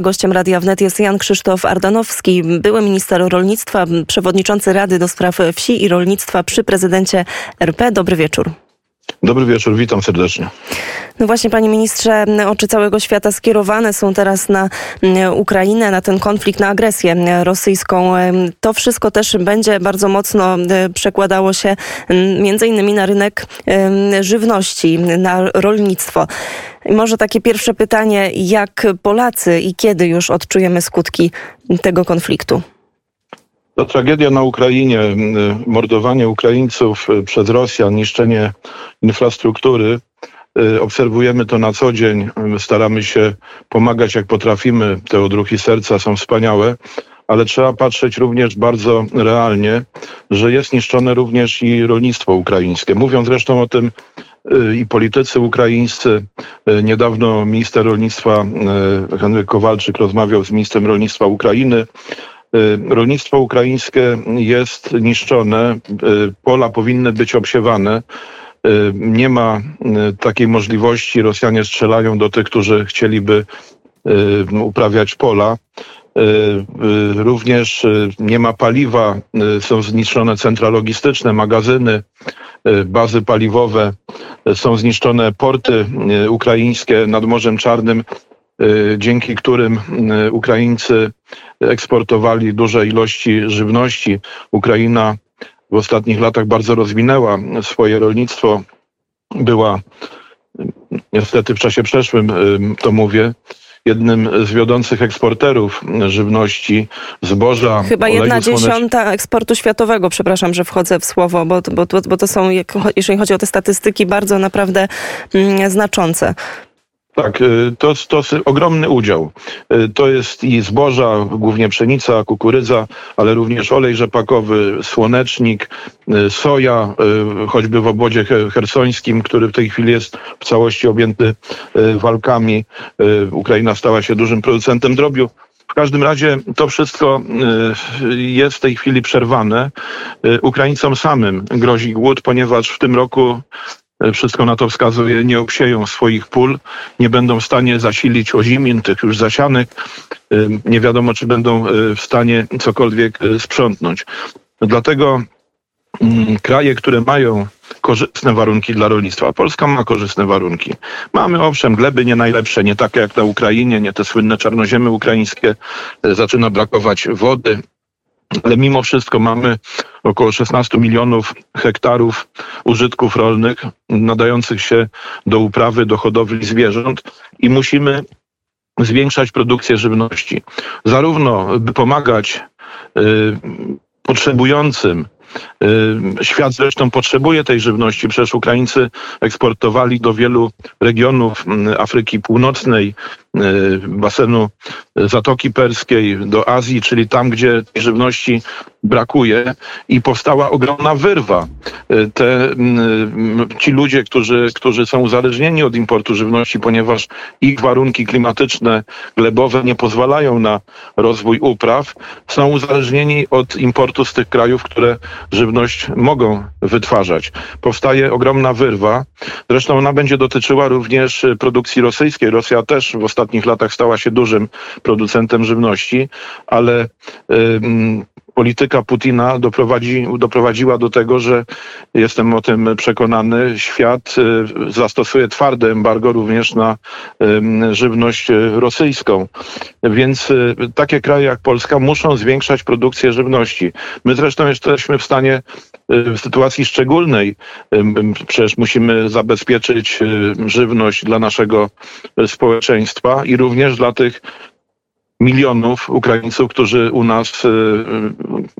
Gościem Radia Wnet jest Jan Krzysztof Ardanowski, były minister rolnictwa, przewodniczący Rady do Spraw Wsi i Rolnictwa przy prezydencie RP. Dobry wieczór. Dobry wieczór, witam serdecznie. No właśnie, panie ministrze, oczy całego świata skierowane są teraz na Ukrainę, na ten konflikt, na agresję rosyjską. To wszystko też będzie bardzo mocno przekładało się między innymi na rynek żywności, na rolnictwo. Może takie pierwsze pytanie, jak Polacy i kiedy już odczujemy skutki tego konfliktu? To tragedia na Ukrainie, mordowanie Ukraińców przez Rosjan, niszczenie infrastruktury. Obserwujemy to na co dzień, staramy się pomagać jak potrafimy. Te odruchy serca są wspaniałe, ale trzeba patrzeć również bardzo realnie, że jest niszczone również i rolnictwo ukraińskie. Mówią zresztą o tym i politycy ukraińscy. Niedawno minister rolnictwa Henryk Kowalczyk rozmawiał z ministrem rolnictwa Ukrainy. Y, rolnictwo ukraińskie jest niszczone, y, pola powinny być obsiewane. Y, nie ma takiej możliwości. Rosjanie strzelają do tych, którzy chcieliby uprawiać pola. Również nie ma paliwa, są zniszczone centra logistyczne, magazyny, bazy paliwowe, są zniszczone porty ukraińskie nad Morzem Czarnym. Y, dzięki którym y, Ukraińcy eksportowali duże ilości żywności. Ukraina w ostatnich latach bardzo rozwinęła swoje rolnictwo. Była niestety w czasie przeszłym, y, to mówię, jednym z wiodących eksporterów żywności, zboża. Chyba jedna dziesiąta eksportu światowego, przepraszam, że wchodzę w słowo, bo, bo, bo to są, jeżeli chodzi o te statystyki, bardzo naprawdę mm, znaczące. Tak, y, to, to ogromny udział. Y, to jest i zboża, głównie pszenica, kukurydza, ale również olej rzepakowy, słonecznik, y, soja, choćby w obwodzie hersońskim, który w tej chwili jest w całości objęty walkami. Ukraina stała się dużym producentem drobiu. W każdym razie to wszystko jest w tej chwili przerwane. Ukraińcom samym grozi głód, ponieważ w tym roku wszystko na to wskazuje, nie obsieją swoich pól, nie będą w stanie zasilić ozimin, tych już zasianych. Nie wiadomo, czy będą y, w stanie cokolwiek y, sprzątnąć. Dlatego mm, kraje, które mają korzystne warunki dla rolnictwa. Polska ma korzystne warunki. Mamy owszem gleby nie najlepsze, nie takie jak na Ukrainie, nie te słynne czarnoziemy ukraińskie. Zaczyna brakować wody, ale mimo wszystko mamy około 16 milionów hektarów użytków rolnych nadających się do uprawy, do hodowli zwierząt i musimy zwiększać produkcję żywności. Zarówno by pomagać y, potrzebującym, y, Świat zresztą potrzebuje tej żywności. Przecież Ukraińcy eksportowali do wielu regionów mm, Afryki Północnej, basenu Zatoki Perskiej do Azji, czyli tam, gdzie żywności brakuje i powstała ogromna wyrwa. Y, te, ci ludzie, którzy, którzy są uzależnieni od importu żywności, ponieważ ich warunki klimatyczne, glebowe nie pozwalają na rozwój upraw, są uzależnieni od importu z tych krajów, które żywność mogą wytwarzać. Powstaje ogromna wyrwa. Zresztą ona będzie dotyczyła również produkcji rosyjskiej. Rosja też w ostatnich ostatnich latach stała się dużym producentem żywności, ale polityka Putina doprowadzi, doprowadziła do tego, że jestem o tym przekonany, świat y, zastosuje twarde embargo również na żywność rosyjską. Więc y, takie kraje jak Polska muszą zwiększać produkcję żywności. My zresztą jesteśmy w stanie y, w sytuacji szczególnej, przecież musimy zabezpieczyć żywność dla naszego społeczeństwa i również dla tych milionów Ukraińców, którzy u nas y,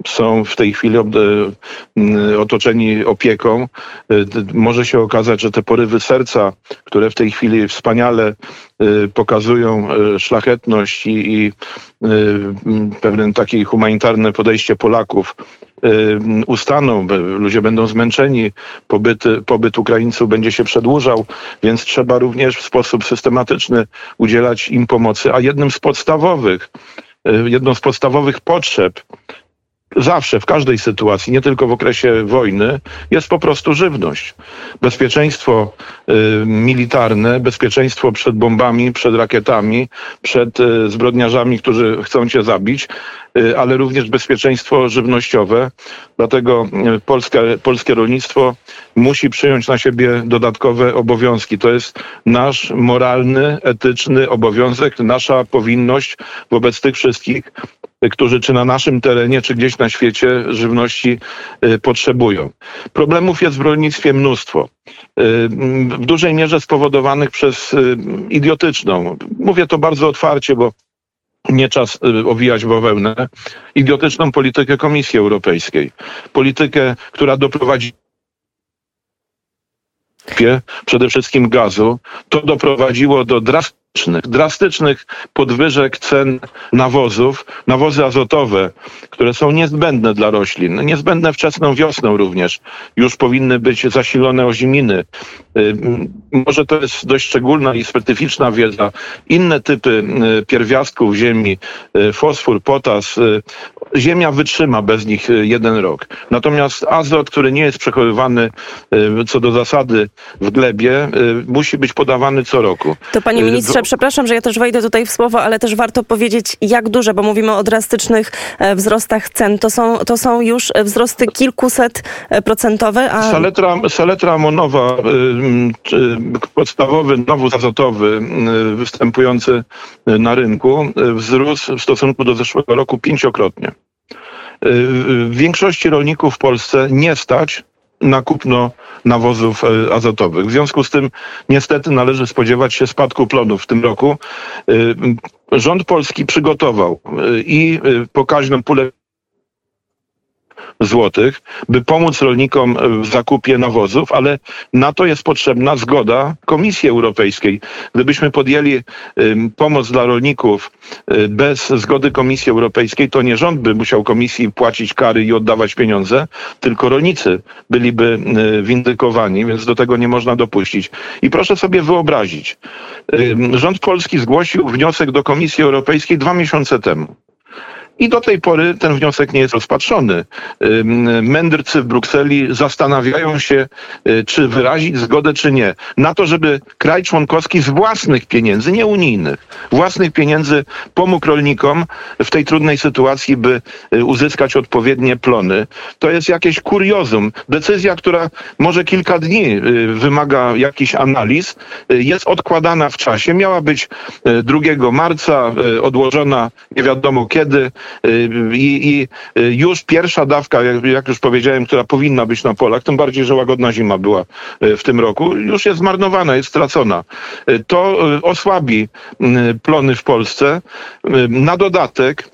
są w tej chwili y, otoczeni opieką. Y, może się okazać, że te porywy serca, które w tej chwili wspaniale pokazują szlachetność i, i pewne takie humanitarne podejście Polaków ustaną, ludzie będą zmęczeni, pobyt, pobyt Ukraińców będzie się przedłużał, więc trzeba również w sposób systematyczny udzielać im pomocy, a jednym z podstawowych, jedną z podstawowych potrzeb zawsze, w każdej sytuacji, nie tylko w okresie wojny, jest po prostu żywność. Bezpieczeństwo y, militarne, bezpieczeństwo przed bombami, przed rakietami, przed y, zbrodniarzami, którzy chcą cię zabić, y, ale również bezpieczeństwo żywnościowe. Dlatego y, polskie, polskie rolnictwo musi przyjąć na siebie dodatkowe obowiązki. To jest nasz moralny, etyczny obowiązek, nasza powinność wobec tych wszystkich, którzy czy na naszym terenie, czy gdzieś na świecie żywności y, potrzebują. Problemów jest w rolnictwie mnóstwo. Y, w dużej mierze spowodowanych przez y, idiotyczną, mówię to bardzo otwarcie, bo nie czas owijać bawełnę, idiotyczną politykę Komisji Europejskiej. Politykę, która doprowadzi przede wszystkim gazu, to doprowadziło do drastycznych drastycznych, podwyżek cen nawozów, nawozy azotowe, które są niezbędne dla roślin, niezbędne wczesną wiosną również. Już powinny być zasilone oziminy. Y, może to jest dość szczególna i specyficzna wiedza. Inne typy y, pierwiastków ziemi, y, fosfor, potas, ziemia wytrzyma bez nich jeden rok. Natomiast azot, który nie jest przechowywany co do zasady w glebie, musi być podawany co roku. To panie ministrze, przepraszam, że ja też wejdę tutaj w słowo, ale też warto powiedzieć, jak duże, bo mówimy o drastycznych e, wzrostach cen. To są, to są już wzrosty kilkuset e, procentowe. A... Saletra, saletra amonowa, podstawowy nawóz azotowy występujący na rynku, wzrósł w stosunku do zeszłego roku pięciokrotnie. W większości rolników w Polsce nie stać na kupno nawozów e, azotowych. W związku z tym niestety należy spodziewać się spadku plonów w tym roku. Rząd polski przygotował i pokaźną pulę złotych, by pomóc rolnikom w zakupie nawozów, ale na to jest potrzebna zgoda Komisji Europejskiej. Gdybyśmy podjęli pomoc dla rolników y, bez zgody Komisji Europejskiej, to nie rząd by musiał Komisji płacić kary i oddawać pieniądze, tylko rolnicy byliby y, windykowani, więc do tego nie można dopuścić. I proszę sobie wyobrazić, rząd polski zgłosił wniosek do Komisji Europejskiej dwa miesiące temu. I do tej pory ten wniosek nie jest rozpatrzony. Mędrcy w Brukseli zastanawiają się, y, czy wyrazić zgodę, czy nie, na to, żeby kraj członkowski z własnych pieniędzy, nie unijnych, własnych pieniędzy pomógł rolnikom w tej trudnej sytuacji, by y, uzyskać odpowiednie plony. To jest jakieś kuriozum. Decyzja, która może kilka dni y, wymaga jakichś analiz, jest odkładana w czasie. Miała być 2 marca, odłożona nie wiadomo kiedy. Y, I, i y, już pierwsza dawka, jak, jak, już powiedziałem, która powinna być na polach, tym bardziej, że łagodna zima była y, w tym roku, już jest zmarnowana, jest stracona. To osłabi plony w Polsce. Na dodatek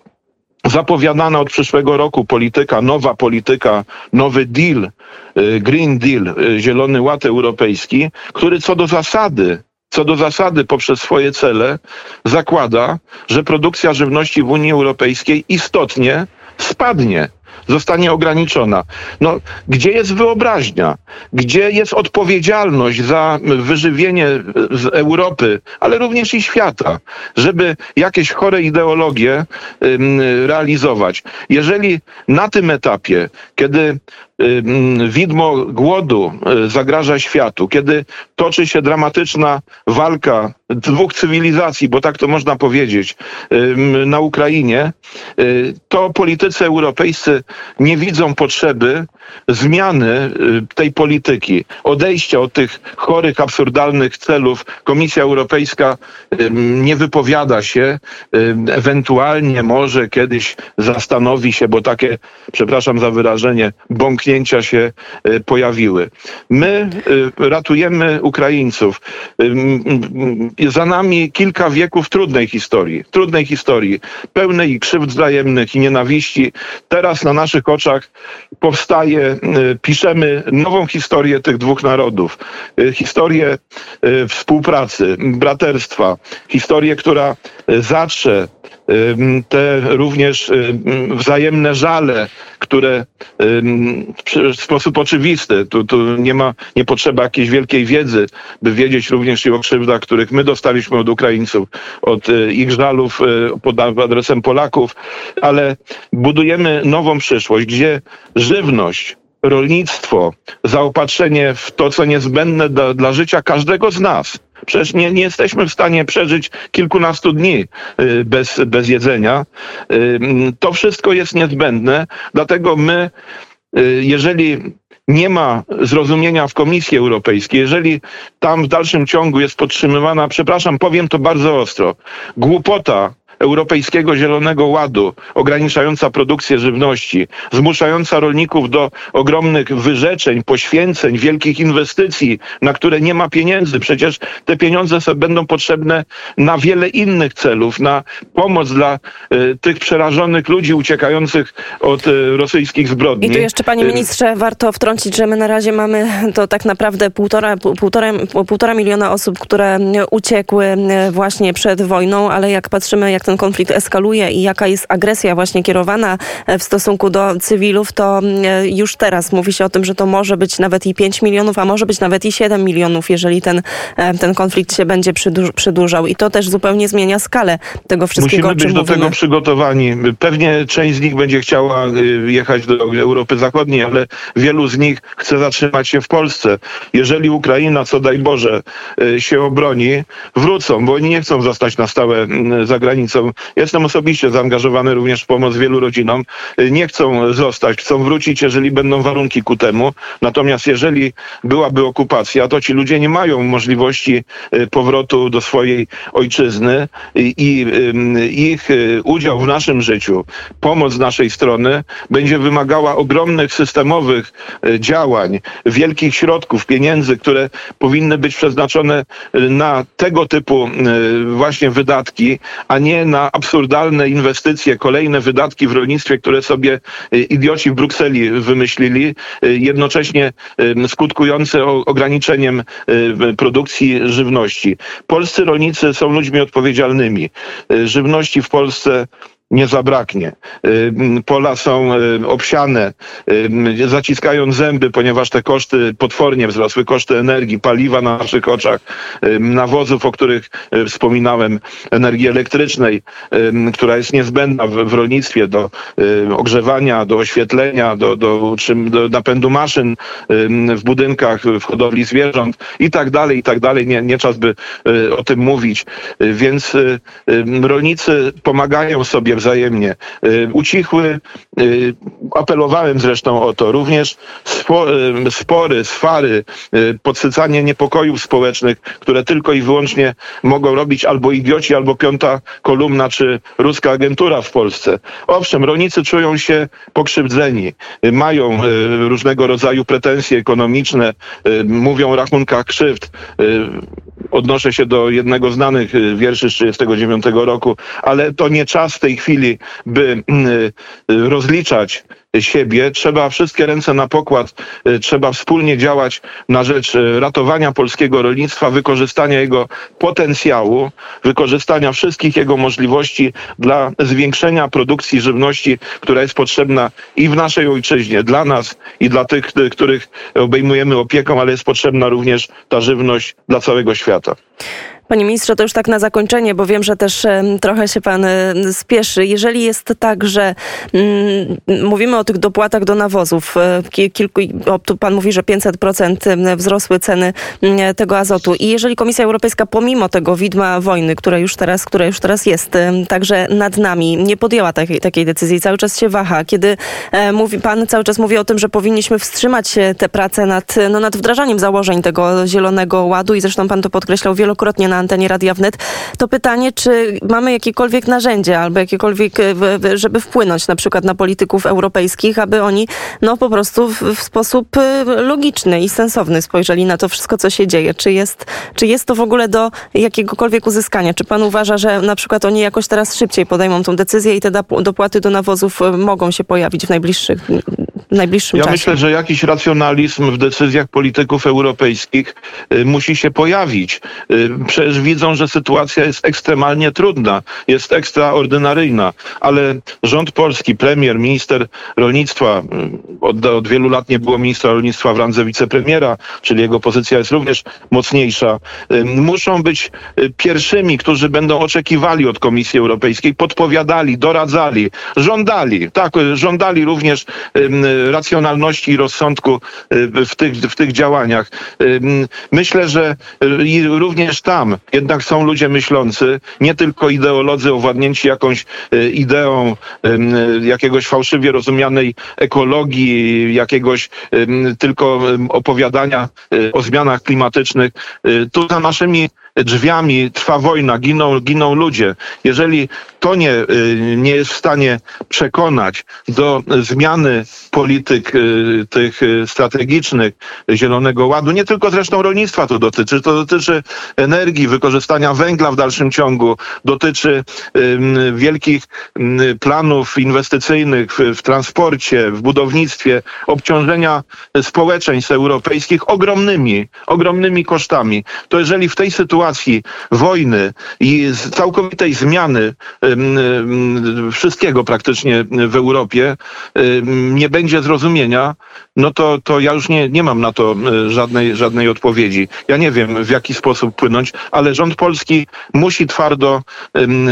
zapowiadana od przyszłego roku polityka, nowa polityka, nowy deal, Green Deal, Zielony Ład Europejski, który co do zasady co do zasady poprzez swoje cele zakłada, że produkcja żywności w Unii Europejskiej istotnie spadnie zostanie ograniczona. No, gdzie jest wyobraźnia? Gdzie jest odpowiedzialność za wyżywienie z Europy, ale również i świata, żeby jakieś chore ideologie ym, realizować? Jeżeli na tym etapie, kiedy widmo głodu y, zagraża światu, kiedy toczy się dramatyczna walka dwóch cywilizacji, bo tak to można powiedzieć, na Ukrainie, y, to politycy europejscy nie widzą potrzeby zmiany y, tej polityki, odejścia od tych chorych, absurdalnych celów. Komisja Europejska nie wypowiada się, ewentualnie może kiedyś zastanowi się, bo takie, przepraszam za wyrażenie, bąknięcia się y, pojawiły. My y, ratujemy Ukraińców. Za nami kilka wieków trudnej historii, trudnej historii, pełnej krzywd wzajemnych i nienawiści. Teraz na naszych oczach powstaje, e, piszemy nową historię tych dwóch narodów. E, historię e, współpracy, braterstwa, historię, która zatrze te również wzajemne żale, które w sposób oczywisty, tu, tu nie ma, nie potrzeba jakiejś wielkiej wiedzy, by wiedzieć również i o krzywdach, których my dostaliśmy od Ukraińców, od e, ich żalów e, pod adresem Polaków, ale budujemy nową przyszłość, gdzie żywność, rolnictwo, zaopatrzenie w to, co niezbędne dla, dla życia każdego z nas. Przecież nie, nie, jesteśmy w stanie przeżyć kilkunastu dni y, bez, bez jedzenia. Y, to wszystko jest niezbędne, dlatego my, y, jeżeli nie ma zrozumienia w Komisji Europejskiej, jeżeli tam w dalszym ciągu jest podtrzymywana, przepraszam, powiem to bardzo ostro, głupota Europejskiego Zielonego Ładu, ograniczająca produkcję żywności, zmuszająca rolników do ogromnych wyrzeczeń, poświęceń, wielkich inwestycji, na które nie ma pieniędzy. Przecież te pieniądze będą potrzebne na wiele innych celów, na pomoc dla y, tych przerażonych ludzi uciekających od y, rosyjskich zbrodni. I tu jeszcze, panie ministrze, warto wtrącić, że my na razie mamy to tak naprawdę półtora, półtora, półtora miliona osób, które uciekły właśnie przed wojną, ale jak patrzymy, jak ten konflikt eskaluje i jaka jest agresja właśnie kierowana e, w stosunku do cywilów, to e, już teraz mówi się o tym, że to może być nawet i 5 milionów, a może być nawet i 7 milionów, jeżeli ten, e, ten konflikt się będzie przedłużał. I to też zupełnie zmienia skalę tego wszystkiego, Musimy być do tego przygotowani. Pewnie część z nich będzie chciała jechać do Europy Zachodniej, ale wielu z nich chce zatrzymać się w Polsce. Jeżeli Ukraina, co daj Boże, się obroni, wrócą, bo oni nie chcą zostać na stałe za granicą Jestem osobiście zaangażowany również w pomoc wielu rodzinom. Nie chcą zostać, chcą wrócić, jeżeli będą warunki ku temu. Natomiast jeżeli byłaby okupacja, to ci ludzie nie mają możliwości y, powrotu do swojej ojczyzny i ich y, udział w naszym życiu, pomoc z naszej strony będzie wymagała ogromnych systemowych y, działań, wielkich środków, pieniędzy, które powinny być przeznaczone na tego typu właśnie wydatki, a nie na absurdalne inwestycje, kolejne wydatki w rolnictwie, które sobie y, idioci w Brukseli wymyślili, y, jednocześnie y, skutkujące ograniczeniem produkcji żywności. Polscy rolnicy są ludźmi odpowiedzialnymi. Żywności w Polsce nie zabraknie. Y, pola są y, obsiane, y, zaciskają zęby, ponieważ te koszty potwornie wzrosły, koszty energii, paliwa na naszych oczach, nawozów, o których wspominałem, energii elektrycznej, która jest niezbędna w, rolnictwie do ogrzewania, do oświetlenia, do, do, do napędu maszyn w budynkach, w hodowli zwierząt i tak dalej, i tak dalej. Nie, nie czas by o tym mówić. Więc rolnicy pomagają sobie wzajemnie. Y, ucichły, y, apelowałem zresztą o to, również y, spory, swary, podsycanie niepokojów społecznych, które tylko i wyłącznie mogą robić albo idioci, albo piąta kolumna, czy ruska agentura w Polsce. Owszem, rolnicy czują się pokrzywdzeni, mają różnego rodzaju pretensje ekonomiczne, mówią o rachunkach krzywd. Odnoszę się do jednego znanych wierszy z 1939 roku, ale to nie czas w tej chwili chwili, by mm, y, rozliczać siebie, trzeba wszystkie ręce na pokład, y, trzeba wspólnie działać na rzecz y, ratowania polskiego rolnictwa, wykorzystania jego potencjału, wykorzystania wszystkich jego możliwości dla zwiększenia produkcji żywności, która jest potrzebna i w naszej ojczyźnie, dla nas i dla tych, których obejmujemy opieką, ale jest potrzebna również ta żywność dla całego świata. Panie ministrze, to już tak na zakończenie, bo wiem, że też trochę się pan spieszy. Jeżeli jest tak, że mm, mówimy o tych dopłatach do nawozów, e, kilku, tu pan mówi, że 500% wzrosły ceny mm, tego azotu i jeżeli Komisja Europejska pomimo tego widma wojny, które już teraz, które już teraz jest także nad nami, nie podjęła takiej, takiej decyzji, cały czas się waha, kiedy e, mówi, pan cały czas mówi o tym, że powinniśmy wstrzymać te prace nad, no, nad wdrażaniem założeń tego Zielonego Ładu i zresztą pan to podkreślał wielokrotnie na na antenie Radia Wnet, to pytanie, czy mamy jakiekolwiek narzędzie albo jakiekolwiek, e, żeby wpłynąć na przykład na polityków europejskich, aby oni no po prostu w, w sposób e, logiczny i sensowny spojrzeli na to wszystko, co się dzieje. Czy jest, czy jest to w ogóle do jakiegokolwiek uzyskania? Czy pan uważa, że na przykład oni jakoś teraz szybciej podejmą tą decyzję i te dopłaty do nawozów e, mogą się pojawić w najbliższych w najbliższym ja czasie? myślę, że jakiś racjonalizm w decyzjach polityków europejskich y, musi się pojawić. Y, przecież widzą, że sytuacja jest ekstremalnie trudna, jest ekstraordynaryjna, ale rząd polski, premier, minister rolnictwa, y, od, od wielu lat nie było ministra rolnictwa w randze wicepremiera, czyli jego pozycja jest również mocniejsza, muszą być pierwszymi, którzy będą oczekiwali od Komisji Europejskiej, podpowiadali, doradzali, żądali, tak, żądali również racjonalności i rozsądku y, w tych, w tych działaniach. Ym, Myślę, że y, również tam jednak są ludzie myślący, nie tylko ideolodzy owładnięci jakąś y, ideą jakiegoś fałszywie rozumianej ekologii, jakiegoś tylko opowiadania y, o zmianach klimatycznych. Y, Tu za naszymi drzwiami trwa wojna, giną, giną ludzie. Jeżeli to nie, y, nie jest w stanie przekonać do zmiany polityk y, tych y, strategicznych Zielonego Ładu, nie tylko zresztą rolnictwa to dotyczy, to dotyczy energii, wykorzystania węgla w dalszym ciągu, dotyczy wielkich planów inwestycyjnych w, w transporcie, w budownictwie, obciążenia społeczeństw europejskich ogromnymi, ogromnymi kosztami. To jeżeli w tej sytuacji wojny i całkowitej zmiany wszystkiego praktycznie w Europie nie będzie zrozumienia, no to, to ja już nie, nie mam na to żadnej, żadnej odpowiedzi. Ja nie wiem, w jaki sposób płynąć, ale rząd polski musi twardo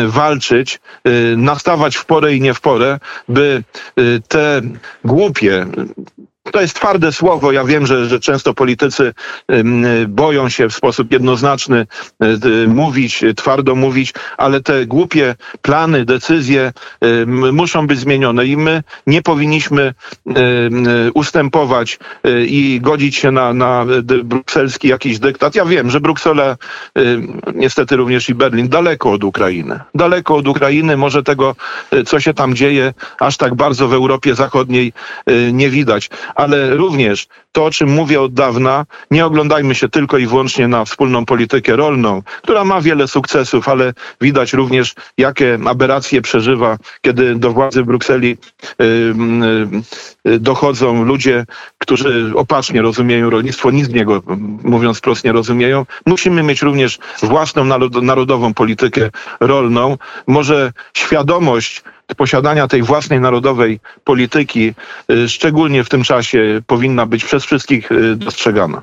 walczyć, y, nastawać w porę i nie w porę, by y, te głupie, to jest twarde słowo. Ja wiem, że, że często politycy boją się w sposób jednoznaczny y, mówić, twardo mówić, ale te głupie plany, decyzje muszą być zmienione i my nie powinniśmy ustępować y, i godzić się na, na brukselski jakiś dyktat. Ja wiem, że Bruksela, niestety również i Berlin, daleko od Ukrainy. Daleko od Ukrainy, może tego, y, co się tam dzieje, aż tak bardzo w Europie Zachodniej nie widać. Ale również to, o czym mówię od dawna, nie oglądajmy się tylko i wyłącznie na wspólną politykę rolną, która ma wiele sukcesów, ale widać również, jakie aberracje przeżywa, kiedy do władzy w Brukseli y, y, y, dochodzą ludzie, którzy opacznie rozumieją rolnictwo, nic z niego, mówiąc wprost, nie rozumieją. Musimy mieć również własną narod- narodową politykę rolną. Może świadomość posiadania tej własnej narodowej polityki, y, szczególnie w tym czasie, powinna być przez wszystkich y, dostrzegana.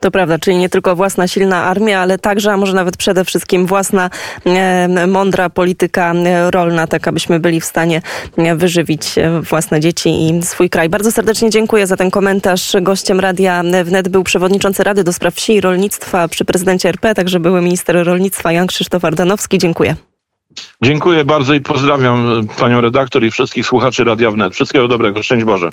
To prawda, czyli nie tylko własna silna armia, ale także, a może nawet przede wszystkim własna e, mądra polityka rolna, tak abyśmy byli w stanie wyżywić własne dzieci i swój kraj. Bardzo serdecznie dziękuję za ten komentarz. Gościem Radia Wnet był przewodniczący Rady do Spraw Wsi i Rolnictwa przy prezydencie RP, także były minister rolnictwa Jan Krzysztof Ardanowski. Dziękuję. Dziękuję bardzo i pozdrawiam panią redaktor i wszystkich słuchaczy Radia Wnet. Wszystkiego dobrego. Szczęść Boże.